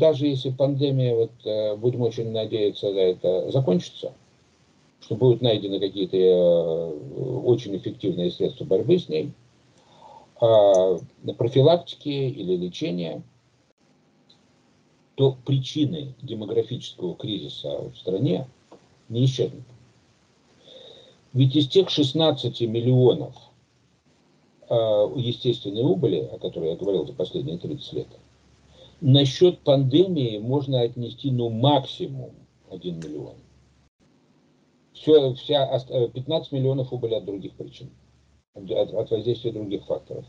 даже если пандемия, вот, э, будем очень надеяться, на это закончится, что будут найдены какие-то очень эффективные средства борьбы с ней, а, профилактики или лечения, то причины демографического кризиса в стране не исчезнут. Ведь из тех 16 миллионов э, естественной убыли, о которой я говорил за последние 30 лет, насчет пандемии можно отнести ну максимум 1 миллион. Все, вся, 15 миллионов убыли от других причин, от, от воздействия других факторов.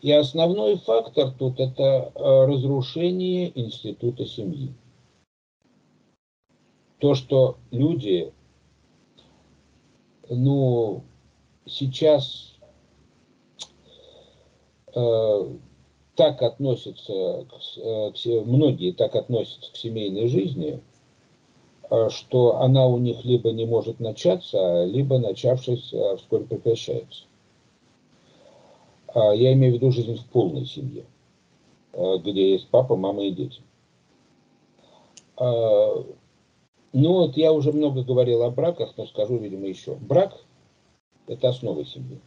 И основной фактор тут это э, разрушение института семьи. То, что люди ну, сейчас э, так относятся, к, э, к, многие так относятся к семейной жизни, э, что она у них либо не может начаться, либо начавшись э, вскоре прекращается. Э, я имею в виду жизнь в полной семье, где есть папа, мама и дети. Э, ну вот я уже много говорил о браках, но скажу, видимо, еще. Брак – это основа семьи.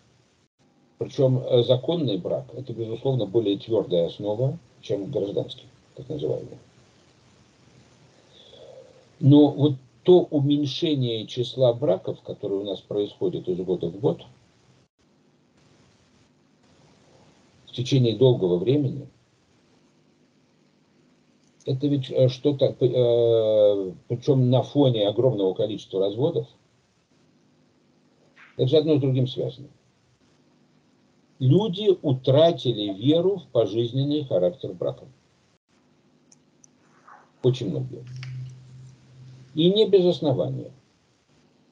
Причем э, законный брак – это, безусловно, более твердая основа, чем гражданский, так называемый. Но вот то уменьшение числа браков, которое у нас происходит из года в год, в течение долгого времени – это ведь э, что-то, э, причем на фоне огромного количества разводов, это же одно с другим связано. Люди утратили веру в пожизненный характер брака. Очень многие. И не без основания.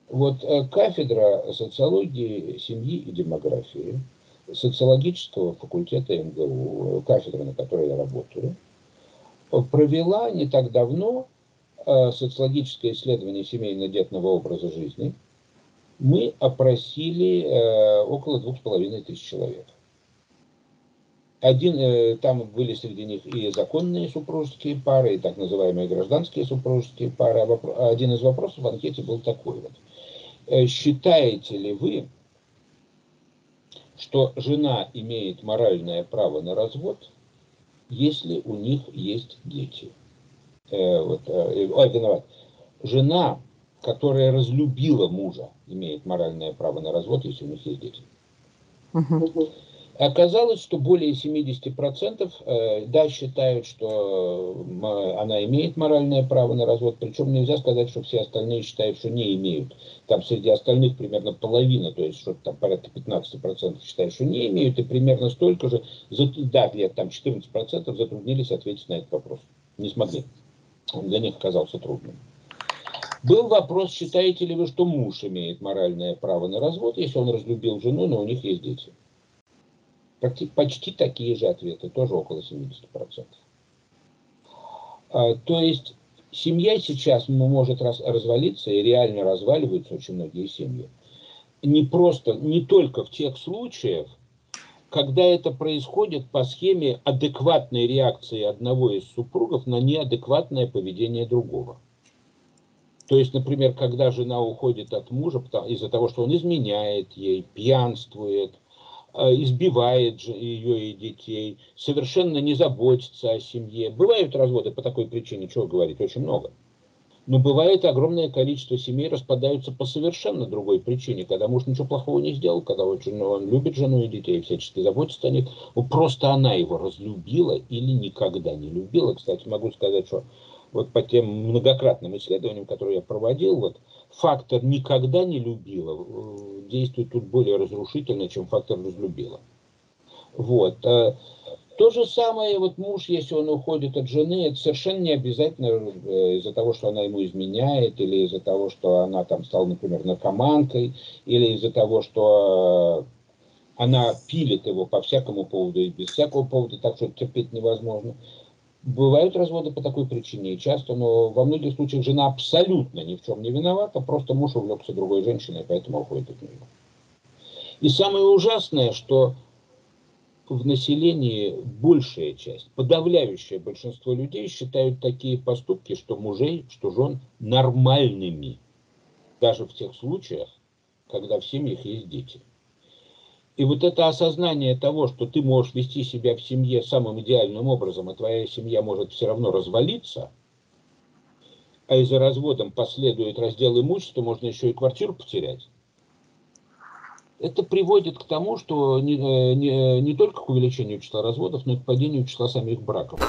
Вот э, кафедра социологии семьи и демографии социологического факультета МГУ, кафедра, на которой я работаю, провела не так давно э, социологическое исследование семейно-детного образа жизни. Мы опросили э, около двух с половиной тысяч человек. Один, э, там были среди них и законные супружеские пары, и так называемые гражданские супружеские пары. А один из вопросов в анкете был такой вот. Считаете ли вы, что жена имеет моральное право на развод – если у них есть дети. Э, вот, э, ой, виноват. Жена, которая разлюбила мужа, имеет моральное право на развод, если у них есть дети. Угу. Оказалось, что более 70% э, да, считают, что она имеет моральное право на развод, причем нельзя сказать, что все остальные считают, что не имеют. Там среди остальных примерно половина, то есть что-то там порядка 15% считают, что не имеют, и примерно столько же, да, лет там 14% затруднились ответить на этот вопрос. Не смогли. Он для них оказался трудным. Был вопрос, считаете ли вы, что муж имеет моральное право на развод, если он разлюбил жену, но у них есть дети почти такие же ответы, тоже около 70%. А, то есть семья сейчас может раз, развалиться, и реально разваливаются очень многие семьи. Не просто, не только в тех случаях, когда это происходит по схеме адекватной реакции одного из супругов на неадекватное поведение другого. То есть, например, когда жена уходит от мужа из-за того, что он изменяет ей, пьянствует, Э, избивает ее и детей, совершенно не заботится о семье. Бывают разводы по такой причине, чего говорить, очень много. Но бывает огромное количество семей распадаются по совершенно другой причине, когда муж ничего плохого не сделал, когда очень, он любит жену и детей, всячески заботится о них. Ну, просто она его разлюбила или никогда не любила. Кстати, могу сказать, что вот по тем многократным исследованиям, которые я проводил, вот фактор никогда не любила э, действует тут более разрушительно, чем фактор разлюбила. Вот. Э, то же самое, вот муж, если он уходит от жены, это совершенно не обязательно э, из-за того, что она ему изменяет, или из-за того, что она там стала, например, наркоманкой, или из-за того, что она пилит его по всякому поводу и без всякого повода, так что терпеть невозможно. Бывают разводы по такой причине, и часто, но во многих случаях жена абсолютно ни в чем не виновата, просто муж увлекся другой женщиной, поэтому уходит от нее. И самое ужасное, что в населении большая часть, подавляющее большинство людей считают такие поступки, что мужей, что жен нормальными. Даже в тех случаях, когда в семьях есть дети. И вот это осознание того, что ты можешь вести себя в семье самым идеальным образом, а твоя семья может все равно развалиться, а из-за разводом последует раздел имущества, можно еще и квартиру потерять. Это приводит к тому, что не, не, не только к увеличению числа разводов, но и к падению числа самих браков.